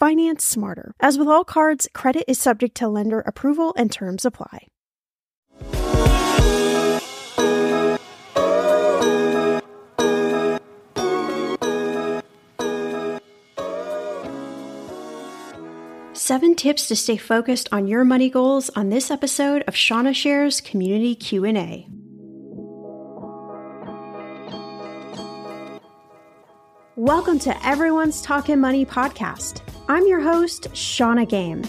Finance smarter. As with all cards, credit is subject to lender approval and terms apply. Seven tips to stay focused on your money goals on this episode of Shannah Shares Community Q&A. Welcome to Everyone's Talking Money podcast. I'm your host, Shannah Game.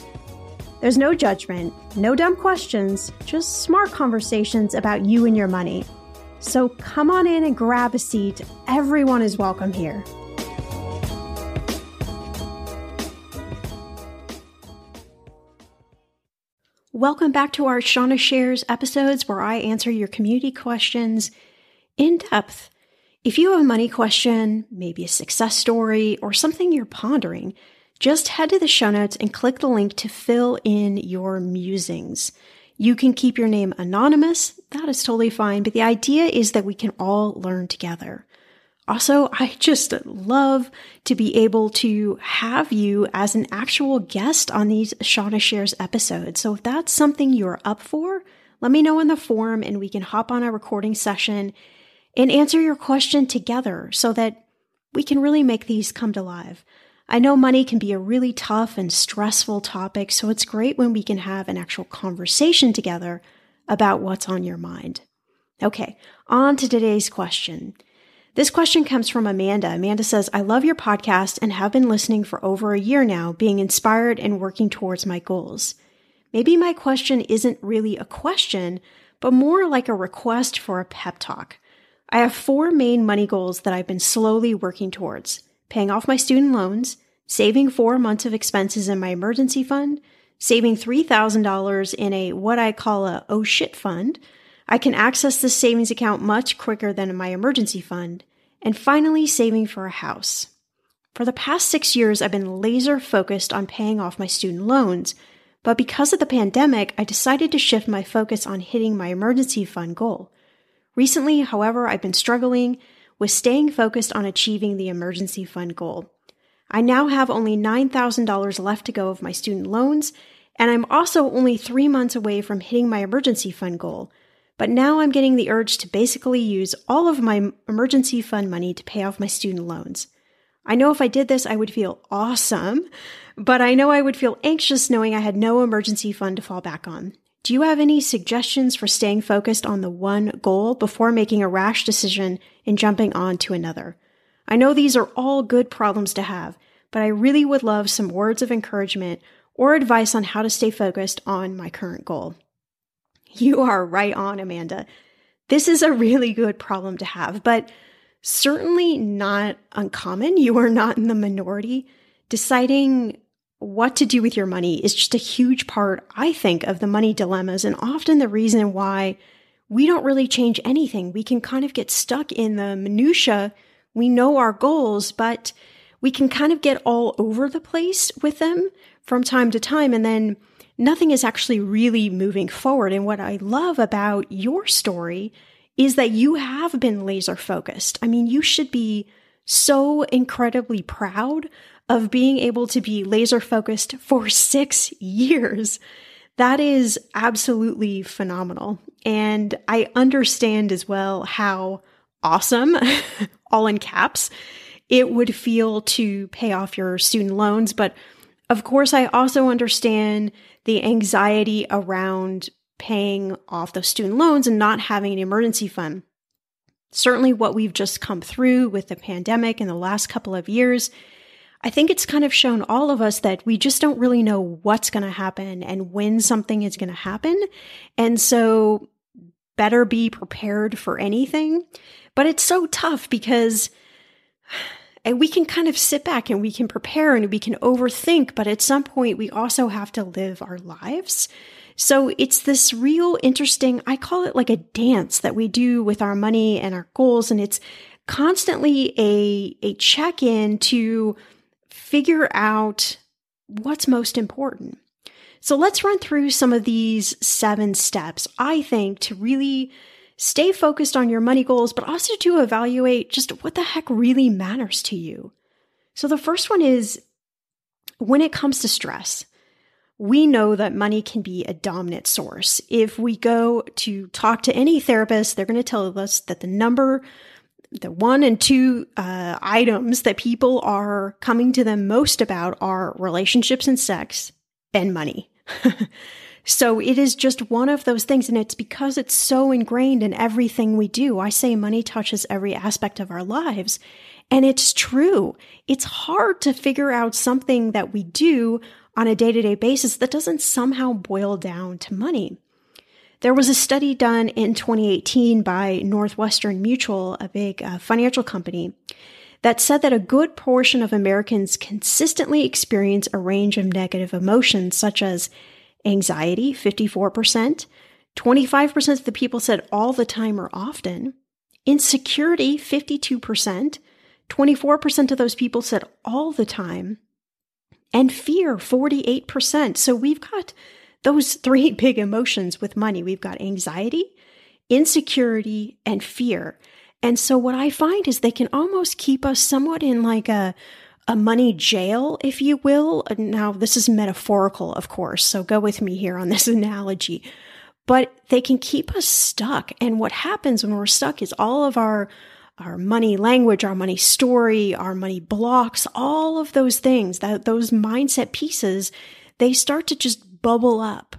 There's no judgment, no dumb questions, just smart conversations about you and your money. So come on in and grab a seat. Everyone is welcome here. Welcome back to our Shannah Shares episodes where I answer your community questions in depth. If you have a money question, maybe a success story, or something you're pondering, just head to the show notes and click the link to fill in your musings. You can keep your name anonymous. That is totally fine. But the idea is that we can all learn together. Also, I just love to be able to have you as an actual guest on these Shannah Shares episodes. So if that's something you're up for, let me know in the forum and we can hop on a recording session and answer your question together so that we can really make these come to life. I know money can be a really tough and stressful topic, so it's great when we can have an actual conversation together about what's on your mind. Okay, on to today's question. This question comes from Amanda. Amanda says, I love your podcast and have been listening for over a year now, being inspired and working towards my goals. Maybe my question isn't really a question, but more like a request for a pep talk. I have four main money goals that I've been slowly working towards paying off my student loans, saving four months of expenses in my emergency fund, saving $3,000 in a what I call a oh shit fund. I can access this savings account much quicker than my emergency fund. And finally, saving for a house. For the past six years, I've been laser focused on paying off my student loans. But because of the pandemic, I decided to shift my focus on hitting my emergency fund goal. Recently, however, I've been struggling with staying focused on achieving the emergency fund goal. I now have only $9,000 left to go of my student loans, and I'm also only three months away from hitting my emergency fund goal. but now I'm getting the urge to basically use all of my emergency fund money to pay off my student loans. I know if I did this, I would feel awesome, but I know I would feel anxious knowing I had no emergency fund to fall back on. Do you have any suggestions for staying focused on the one goal before making a rash decision and jumping on to another? I know these are all good problems to have, but I really would love some words of encouragement or advice on how to stay focused on my current goal. You are right on, Amanda. This is a really good problem to have, but certainly not uncommon. You are not in the minority. Deciding what to do with your money is just a huge part, I think, of the money dilemmas and often the reason why we don't really change anything. We can kind of get stuck in the minutia. We know our goals, but we can kind of get all over the place with them from time to time. And then nothing is actually really moving forward. And what I love about your story is that you have been laser focused. I mean, you should be so incredibly proud of being able to be laser focused for six years. That is absolutely phenomenal. And I understand as well how awesome, all in caps, it would feel to pay off your student loans. But of course, I also understand the anxiety around paying off those student loans and not having an emergency fund. Certainly, what we've just come through with the pandemic in the last couple of years, I think it's kind of shown all of us that we just don't really know what's going to happen and when something is going to happen. And so, better be prepared for anything. But it's so tough because and we can kind of sit back and we can prepare and we can overthink, but at some point we also have to live our lives. So it's this real interesting, I call it like a dance that we do with our money and our goals. And it's constantly a, a check in to figure out what's most important. So let's run through some of these seven steps, I think, to really stay focused on your money goals, but also to evaluate just what the heck really matters to you. So the first one is when it comes to stress, we know that money can be a dominant source. If we go to talk to any therapist, they're going to tell us that the number, the one and two uh, items that people are coming to them most about are relationships and sex and money. So it is just one of those things. And it's because it's so ingrained in everything we do. I say money touches every aspect of our lives. And it's true. It's hard to figure out something that we do on a day to day basis that doesn't somehow boil down to money. There was a study done in 2018 by Northwestern Mutual, a big uh, financial company, that said that a good portion of Americans consistently experience a range of negative emotions such as Anxiety, 54%. 25% of the people said all the time or often. Insecurity, 52%. 24% of those people said all the time. And fear, 48%. So we've got those three big emotions with money. We've got anxiety, insecurity, and fear. And so what I find is they can almost keep us somewhat in like a a money jail, if you will. Now, this is metaphorical, of course, so go with me here on this analogy. But they can keep us stuck. And what happens when we're stuck is all of our our money language, our money story, our money blocks, all of those things, that those mindset pieces, they start to just bubble up.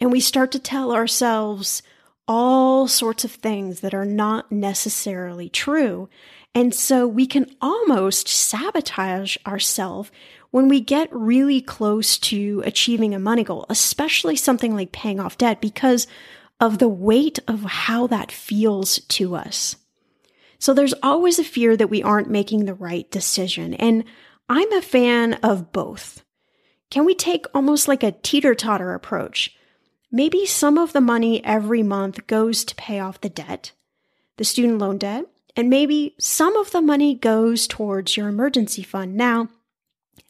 And we start to tell ourselves all sorts of things that are not necessarily true. And so we can almost sabotage ourselves when we get really close to achieving a money goal, especially something like paying off debt because of the weight of how that feels to us. So there's always a fear that we aren't making the right decision. And I'm a fan of both. Can we take almost like a teeter totter approach? Maybe some of the money every month goes to pay off the debt, the student loan debt, and maybe some of the money goes towards your emergency fund. Now,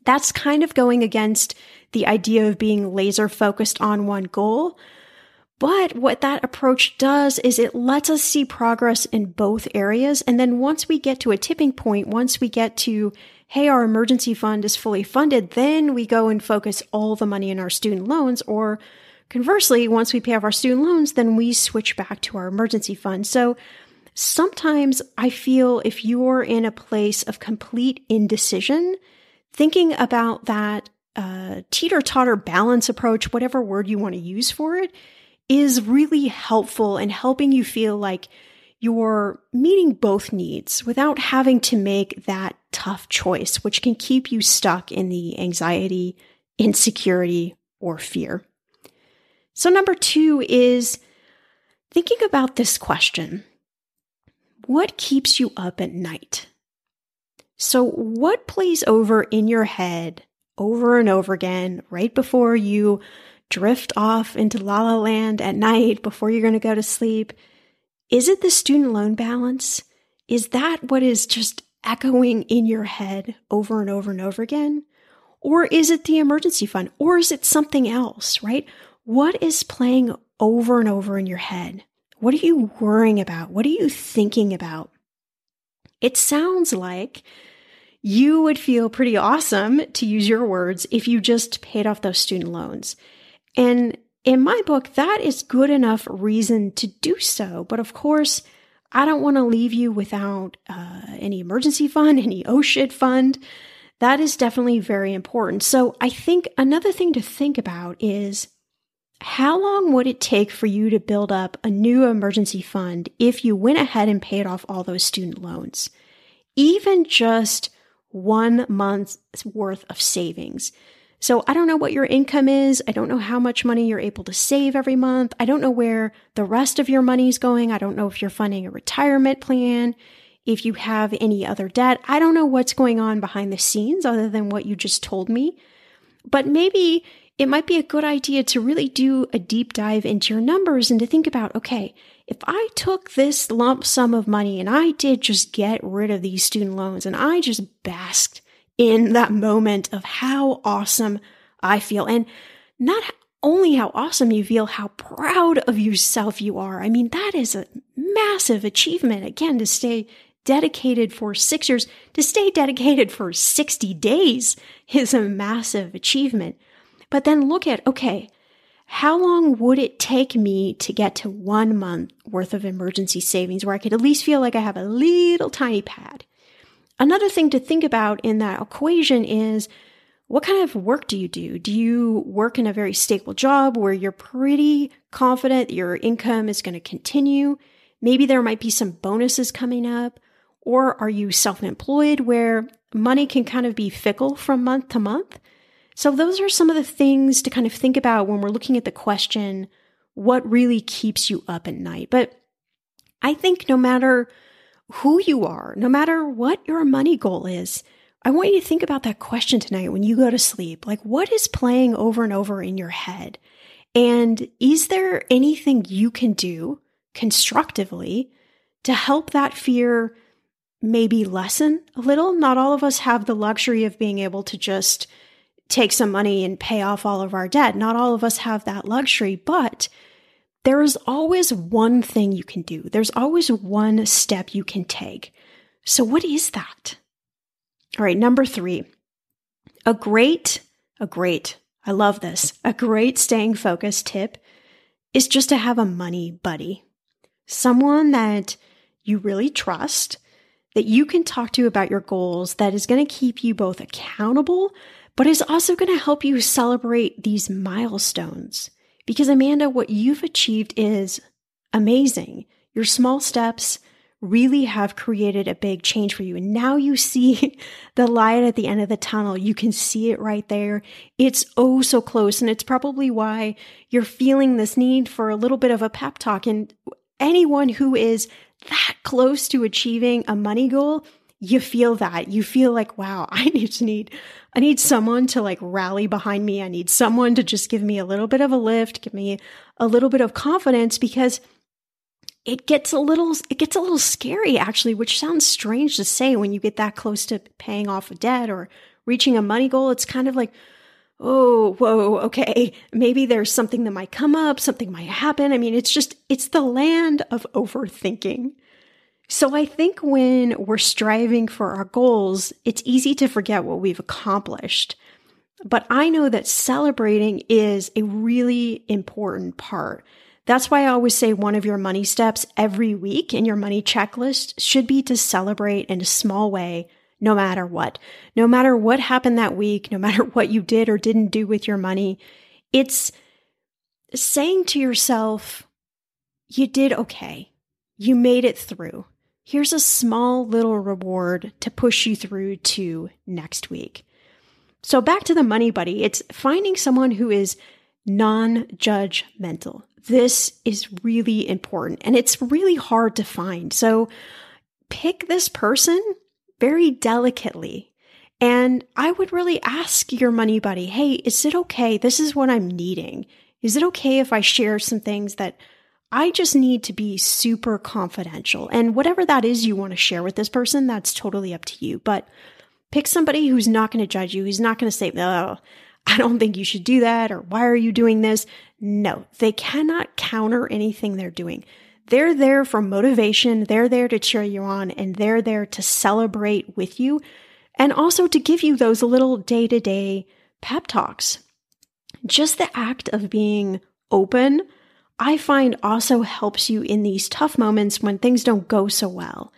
that's kind of going against the idea of being laser focused on one goal. But what that approach does is it lets us see progress in both areas. And then once we get to a tipping point, once we get to, hey, our emergency fund is fully funded, then we go and focus all the money in our student loans or conversely, once we pay off our student loans, then we switch back to our emergency fund. So sometimes I feel if you're in a place of complete indecision, thinking about that uh, teeter totter balance approach, whatever word you want to use for it, is really helpful in helping you feel like you're meeting both needs without having to make that tough choice, which can keep you stuck in the anxiety, insecurity, or fear. So, number two is thinking about this question What keeps you up at night? So, what plays over in your head over and over again right before you drift off into la la land at night before you're going to go to sleep? Is it the student loan balance? Is that what is just echoing in your head over and over and over again? Or is it the emergency fund? Or is it something else, right? What is playing over and over in your head? What are you worrying about? What are you thinking about? It sounds like you would feel pretty awesome, to use your words, if you just paid off those student loans. And in my book, that is good enough reason to do so. But of course, I don't want to leave you without uh, any emergency fund, any oh shit fund. That is definitely very important. So I think another thing to think about is how long would it take for you to build up a new emergency fund if you went ahead and paid off all those student loans? Even just one month's worth of savings. So I don't know what your income is. I don't know how much money you're able to save every month. I don't know where the rest of your money is going. I don't know if you're funding a retirement plan, if you have any other debt. I don't know what's going on behind the scenes other than what you just told me. But maybe it might be a good idea to really do a deep dive into your numbers and to think about, okay, if I took this lump sum of money and I did just get rid of these student loans and I just basked in that moment of how awesome I feel. And not only how awesome you feel, how proud of yourself you are. I mean, that is a massive achievement. Again, to stay dedicated for six years, to stay dedicated for 60 days is a massive achievement. But then look at, okay, how long would it take me to get to one month worth of emergency savings where I could at least feel like I have a little tiny pad? Another thing to think about in that equation is what kind of work do you do? Do you work in a very stable job where you're pretty confident your income is going to continue? Maybe there might be some bonuses coming up. Or are you self employed where money can kind of be fickle from month to month? So, those are some of the things to kind of think about when we're looking at the question, what really keeps you up at night? But I think no matter who you are, no matter what your money goal is, I want you to think about that question tonight when you go to sleep. Like, what is playing over and over in your head? And is there anything you can do constructively to help that fear maybe lessen a little? Not all of us have the luxury of being able to just take some money and pay off all of our debt. Not all of us have that luxury, but there is always one thing you can do. There's always one step you can take. So, what is that? All right, number three. A great, a great, I love this, a great staying focused tip is just to have a money buddy. Someone that you really trust, that you can talk to about your goals, that is going to keep you both accountable, but is also going to help you celebrate these milestones. Because Amanda, what you've achieved is amazing. Your small steps really have created a big change for you. And now you see the light at the end of the tunnel. You can see it right there. It's oh so close. And it's probably why you're feeling this need for a little bit of a pep talk. And anyone who is that close to achieving a money goal, you feel that. You feel like, wow, I need to need I need someone to like rally behind me. I need someone to just give me a little bit of a lift, give me a little bit of confidence because it gets a little it gets a little scary actually, which sounds strange to say when you get that close to paying off a debt or reaching a money goal. It's kind of like, oh, whoa, okay, maybe there's something that might come up, something might happen. I mean, it's just it's the land of overthinking. So I think when we're striving for our goals, it's easy to forget what we've accomplished. But I know that celebrating is a really important part. That's why I always say one of your money steps every week in your money checklist should be to celebrate in a small way, no matter what. No matter what happened that week, no matter what you did or didn't do with your money, it's saying to yourself, you did okay. You made it through. Here's a small little reward to push you through to next week. So back to the money buddy, it's finding someone who is non judgmental. This is really important and it's really hard to find. So pick this person very delicately. And I would really ask your money buddy, hey, is it okay? This is what I'm needing. Is it okay if I share some things that I just need to be super confidential? And whatever that is you want to share with this person, that's totally up to you. But Pick somebody who's not going to judge you, who's not going to say, oh, I don't think you should do that, or why are you doing this? No, they cannot counter anything they're doing. They're there for motivation, they're there to cheer you on, and they're there to celebrate with you, and also to give you those little day to day pep talks. Just the act of being open, I find also helps you in these tough moments when things don't go so well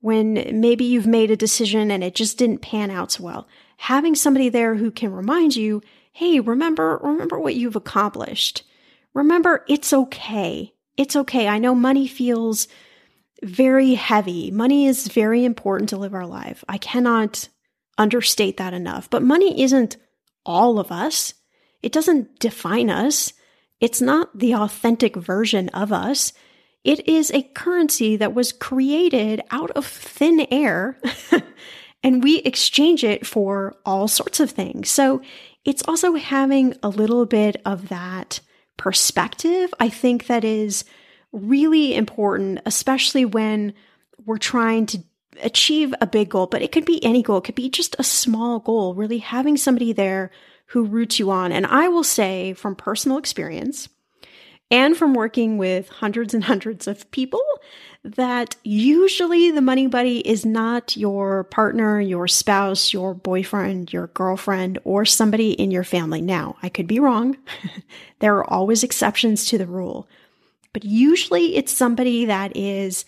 when maybe you've made a decision and it just didn't pan out so well. Having somebody there who can remind you, hey, remember, remember what you've accomplished. Remember, it's okay. It's okay. I know money feels very heavy. Money is very important to live our life. I cannot understate that enough. But money isn't all of us. It doesn't define us. It's not the authentic version of us. It is a currency that was created out of thin air, and we exchange it for all sorts of things. So it's also having a little bit of that perspective, I think that is really important, especially when we're trying to achieve a big goal, but it could be any goal. It could be just a small goal, really having somebody there who roots you on. And I will say from personal experience, and from working with hundreds and hundreds of people that usually the money buddy is not your partner, your spouse, your boyfriend, your girlfriend, or somebody in your family. Now, I could be wrong. there are always exceptions to the rule, but usually it's somebody that is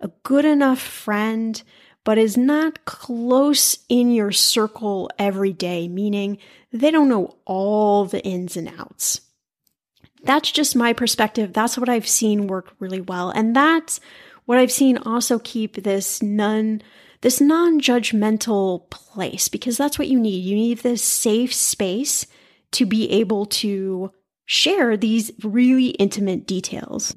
a good enough friend, but is not close in your circle every day, meaning they don't know all the ins and outs that's just my perspective. That's what I've seen work really well. And that's what I've seen also keep this non this non-judgmental place because that's what you need. You need this safe space to be able to share these really intimate details.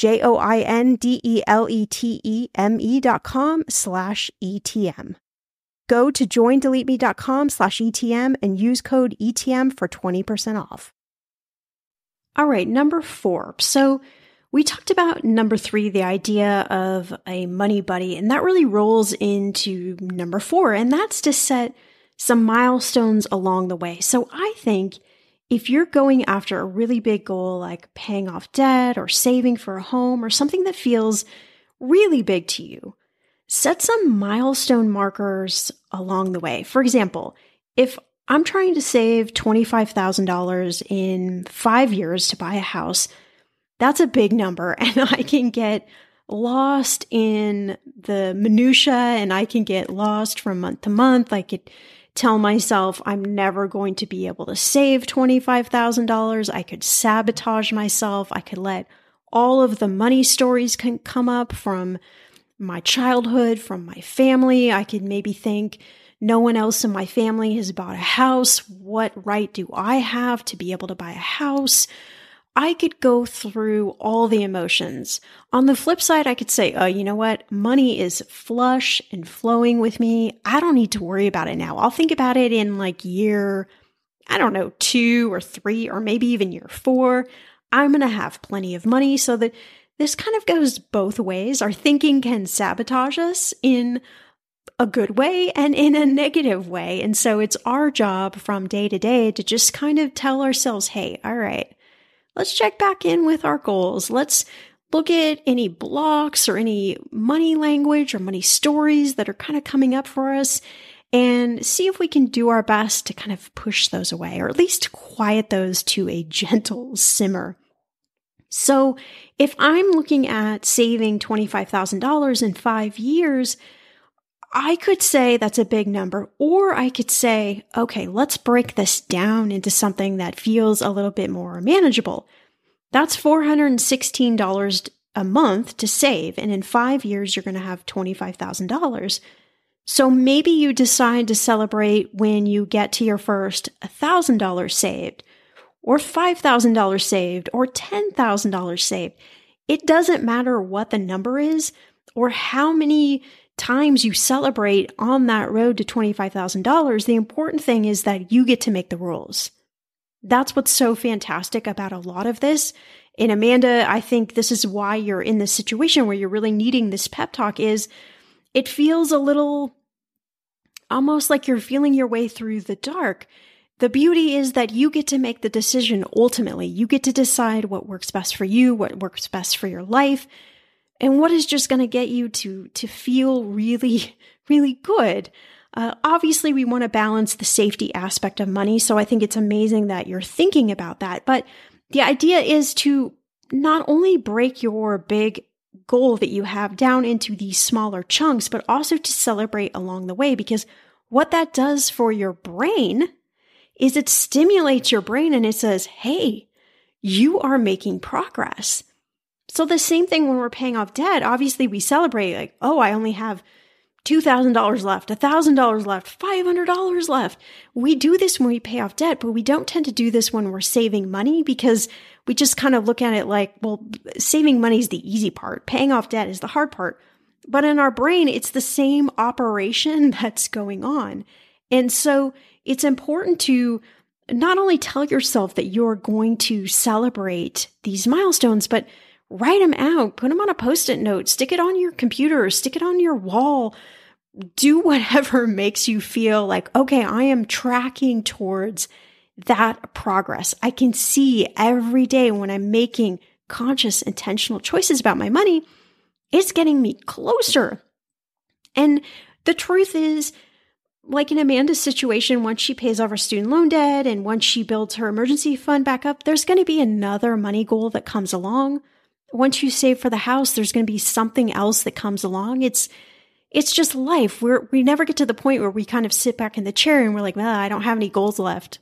J O I N D E L E T E M E dot com slash ETM. Go to joindeleteme.com slash ETM and use code ETM for 20% off. All right, number four. So we talked about number three, the idea of a money buddy, and that really rolls into number four, and that's to set some milestones along the way. So I think if you're going after a really big goal like paying off debt or saving for a home or something that feels really big to you, set some milestone markers along the way. For example, if I'm trying to save $25,000 in five years to buy a house, that's a big number and I can get lost in the minutia and I can get lost from month to month. I could tell myself I'm never going to be able to save $25,000. I could sabotage myself. I could let all of the money stories can come up from my childhood, from my family. I could maybe think no one else in my family has bought a house. What right do I have to be able to buy a house? I could go through all the emotions. On the flip side, I could say, oh, you know what? Money is flush and flowing with me. I don't need to worry about it now. I'll think about it in like year, I don't know, two or three, or maybe even year four. I'm going to have plenty of money so that this kind of goes both ways. Our thinking can sabotage us in a good way and in a negative way. And so it's our job from day to day to just kind of tell ourselves, hey, all right, let's check back in with our goals. Let's look at any blocks or any money language or money stories that are kind of coming up for us and see if we can do our best to kind of push those away or at least quiet those to a gentle simmer. So if I'm looking at saving $25,000 in five years, I could say that's a big number, or I could say, okay, let's break this down into something that feels a little bit more manageable. That's $416 a month to save, and in five years, you're going to have $25,000. So maybe you decide to celebrate when you get to your first $1,000 saved, or $5,000 saved, or $10,000 saved. It doesn't matter what the number is or how many times you celebrate on that road to $25,000, the important thing is that you get to make the rules. That's what's so fantastic about a lot of this. And Amanda, I think this is why you're in this situation where you're really needing this pep talk is it feels a little almost like you're feeling your way through the dark. The beauty is that you get to make the decision ultimately. You get to decide what works best for you, what works best for your life. And what is just going to get you to to feel really really good. Uh, obviously, we want to balance the safety aspect of money, so I think it's amazing that you're thinking about that. But the idea is to not only break your big goal that you have down into these smaller chunks, but also to celebrate along the way because what that does for your brain is it stimulates your brain and it says, Hey, you are making progress. So the same thing when we're paying off debt, obviously we celebrate like, Oh, I only have $2,000 left, $1,000 left, $500 left. We do this when we pay off debt, but we don't tend to do this when we're saving money because we just kind of look at it like, well, saving money is the easy part. Paying off debt is the hard part. But in our brain, it's the same operation that's going on. And so it's important to not only tell yourself that you're going to celebrate these milestones, but write them out, put them on a post it note, stick it on your computer, stick it on your wall. Do whatever makes you feel like, okay, I am tracking towards that progress. I can see every day when I'm making conscious, intentional choices about my money, it's getting me closer. And the truth is, like in Amanda's situation, once she pays off her student loan debt and once she builds her emergency fund back up, there's going to be another money goal that comes along once you save for the house, there's going to be something else that comes along. It's, it's just life. We're, we never get to the point where we kind of sit back in the chair and we're like, well, I don't have any goals left.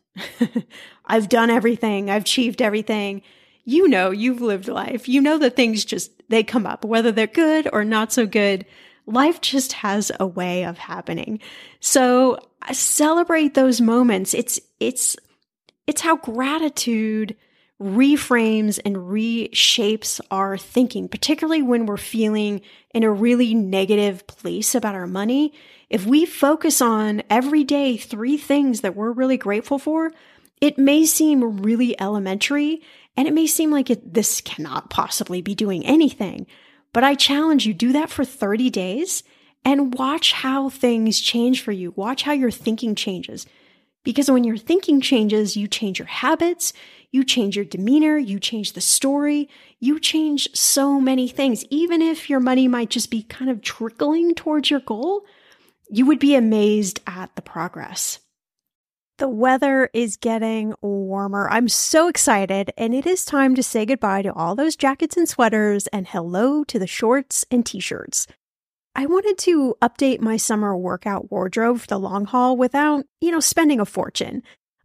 I've done everything. I've achieved everything. You know, you've lived life. You know that things just, they come up, whether they're good or not so good. Life just has a way of happening. So uh, celebrate those moments. It's, it's, it's how gratitude reframes and reshapes our thinking, particularly when we're feeling in a really negative place about our money. If we focus on every day three things that we're really grateful for, it may seem really elementary and it may seem like it, this cannot possibly be doing anything. But I challenge you, do that for 30 days and watch how things change for you. Watch how your thinking changes. Because when your thinking changes, you change your habits, you change your demeanor, you change the story, you change so many things. Even if your money might just be kind of trickling towards your goal, you would be amazed at the progress. The weather is getting warmer. I'm so excited, and it is time to say goodbye to all those jackets and sweaters and hello to the shorts and t shirts. I wanted to update my summer workout wardrobe for the long haul without, you know, spending a fortune.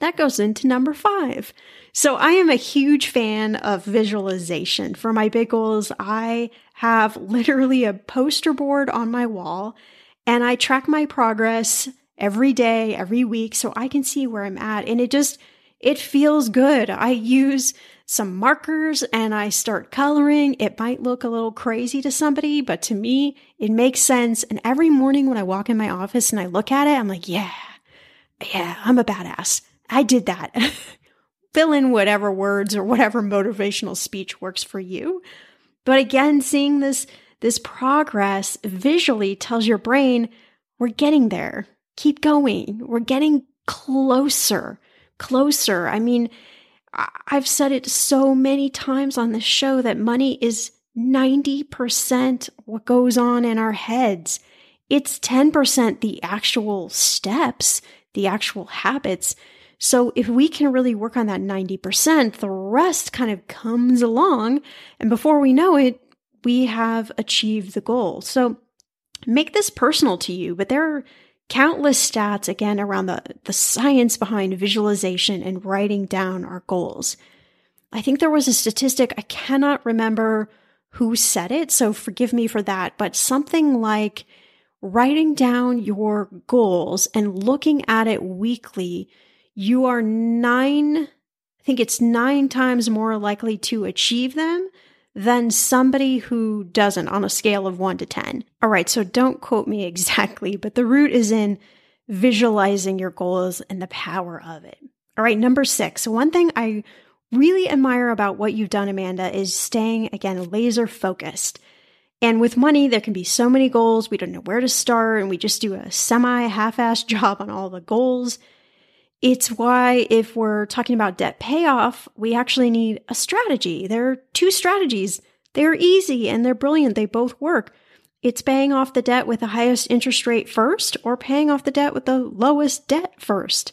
That goes into number five. So I am a huge fan of visualization. For my big goals, I have literally a poster board on my wall and I track my progress every day, every week so I can see where I'm at. And it just, it feels good. I use some markers and I start coloring. It might look a little crazy to somebody, but to me, it makes sense. And every morning when I walk in my office and I look at it, I'm like, yeah, yeah, I'm a badass. I did that. Fill in whatever words or whatever motivational speech works for you. But again, seeing this, this progress visually tells your brain, we're getting there. Keep going. We're getting closer closer. I mean, I've said it so many times on the show that money is 90% what goes on in our heads. It's 10% the actual steps, the actual habits. So if we can really work on that 90%, the rest kind of comes along. And before we know it, we have achieved the goal. So make this personal to you, but there are countless stats again around the, the science behind visualization and writing down our goals. I think there was a statistic, I cannot remember who said it, so forgive me for that, but something like writing down your goals and looking at it weekly, you are nine, I think it's nine times more likely to achieve them than somebody who doesn't on a scale of one to 10. All right, so don't quote me exactly, but the root is in visualizing your goals and the power of it. All right, number six. One thing I really admire about what you've done, Amanda, is staying, again, laser focused. And with money, there can be so many goals. We don't know where to start, and we just do a semi half assed job on all the goals. It's why, if we're talking about debt payoff, we actually need a strategy. There are two strategies. They're easy and they're brilliant. They both work. It's paying off the debt with the highest interest rate first or paying off the debt with the lowest debt first.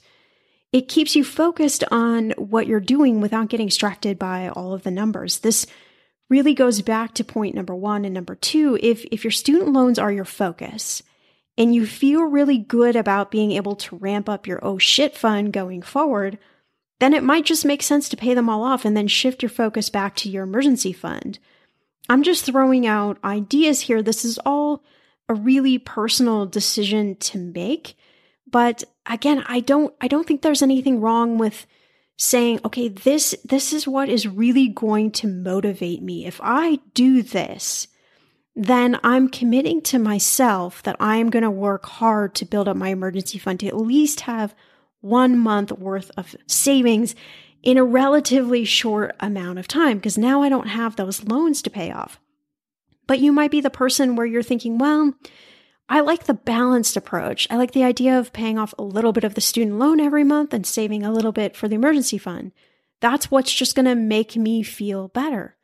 It keeps you focused on what you're doing without getting distracted by all of the numbers. This really goes back to point number one and number two. If, if your student loans are your focus, and you feel really good about being able to ramp up your oh shit fund going forward, then it might just make sense to pay them all off and then shift your focus back to your emergency fund. I'm just throwing out ideas here. This is all a really personal decision to make. But again, I don't I don't think there's anything wrong with saying, okay, this this is what is really going to motivate me. If I do this, then I'm committing to myself that I am going to work hard to build up my emergency fund to at least have one month worth of savings in a relatively short amount of time because now I don't have those loans to pay off. But you might be the person where you're thinking, well, I like the balanced approach. I like the idea of paying off a little bit of the student loan every month and saving a little bit for the emergency fund. That's what's just going to make me feel better.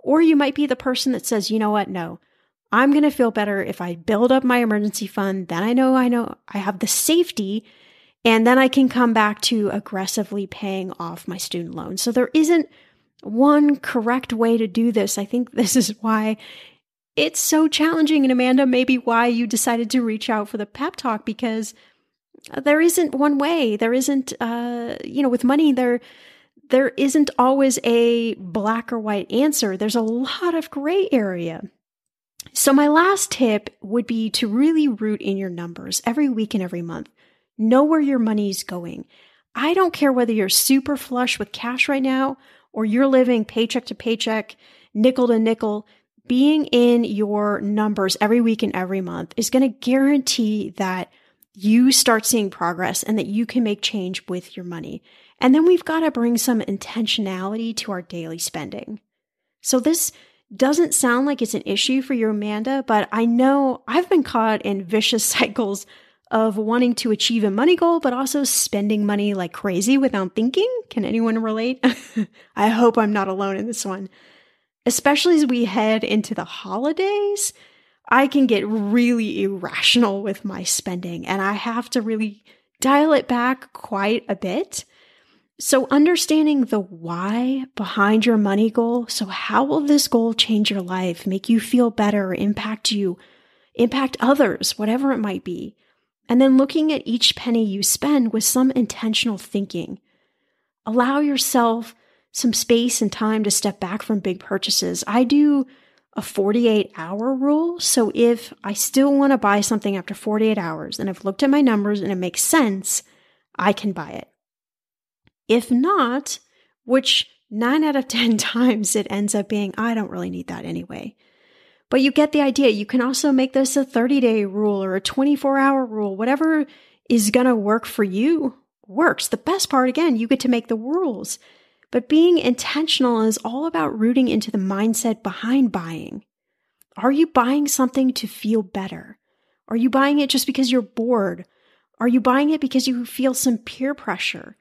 Or you might be the person that says, you know what? No, I'm going to feel better if I build up my emergency fund. Then I know I know I have the safety and then I can come back to aggressively paying off my student loan. So there isn't one correct way to do this. I think this is why it's so challenging. And Amanda, maybe why you decided to reach out for the pep talk because there isn't one way. There isn't, uh, you know, with money, there, there isn't always a black or white answer. There's a lot of gray area. So, my last tip would be to really root in your numbers every week and every month. Know where your money's going. I don't care whether you're super flush with cash right now or you're living paycheck to paycheck, nickel to nickel. Being in your numbers every week and every month is going to guarantee that you start seeing progress and that you can make change with your money. And then we've got to bring some intentionality to our daily spending. So, this doesn't sound like it's an issue for you, Amanda, but I know I've been caught in vicious cycles of wanting to achieve a money goal, but also spending money like crazy without thinking. Can anyone relate? I hope I'm not alone in this one. Especially as we head into the holidays, I can get really irrational with my spending and I have to really dial it back quite a bit. So, understanding the why behind your money goal. So, how will this goal change your life, make you feel better, impact you, impact others, whatever it might be? And then looking at each penny you spend with some intentional thinking. Allow yourself some space and time to step back from big purchases. I do a 48 hour rule. So, if I still want to buy something after 48 hours and I've looked at my numbers and it makes sense, I can buy it. If not, which nine out of 10 times it ends up being, I don't really need that anyway. But you get the idea. You can also make this a 30 day rule or a 24 hour rule, whatever is going to work for you works. The best part, again, you get to make the rules. But being intentional is all about rooting into the mindset behind buying. Are you buying something to feel better? Are you buying it just because you're bored? Are you buying it because you feel some peer pressure?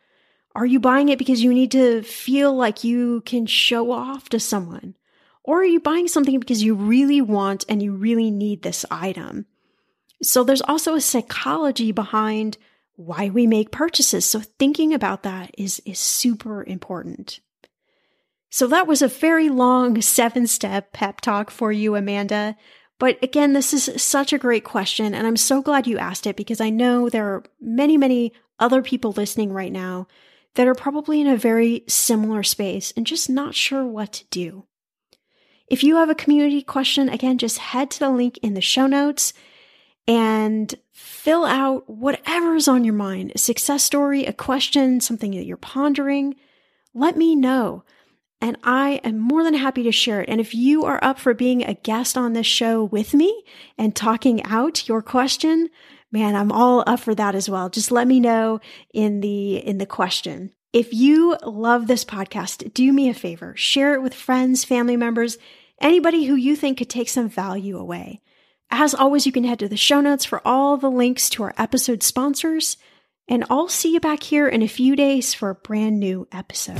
Are you buying it because you need to feel like you can show off to someone? Or are you buying something because you really want and you really need this item? So there's also a psychology behind why we make purchases. So thinking about that is, is super important. So that was a very long seven step pep talk for you, Amanda. But again, this is such a great question. And I'm so glad you asked it because I know there are many, many other people listening right now that are probably in a very similar space and just not sure what to do. If you have a community question, again, just head to the link in the show notes and fill out whatever is on your mind a success story, a question, something that you're pondering. Let me know. And I am more than happy to share it. And if you are up for being a guest on this show with me and talking out your question, man, I'm all up for that as well. Just let me know in the, in the question. If you love this podcast, do me a favor, share it with friends, family members, anybody who you think could take some value away. As always, you can head to the show notes for all the links to our episode sponsors, and I'll see you back here in a few days for a brand new episode.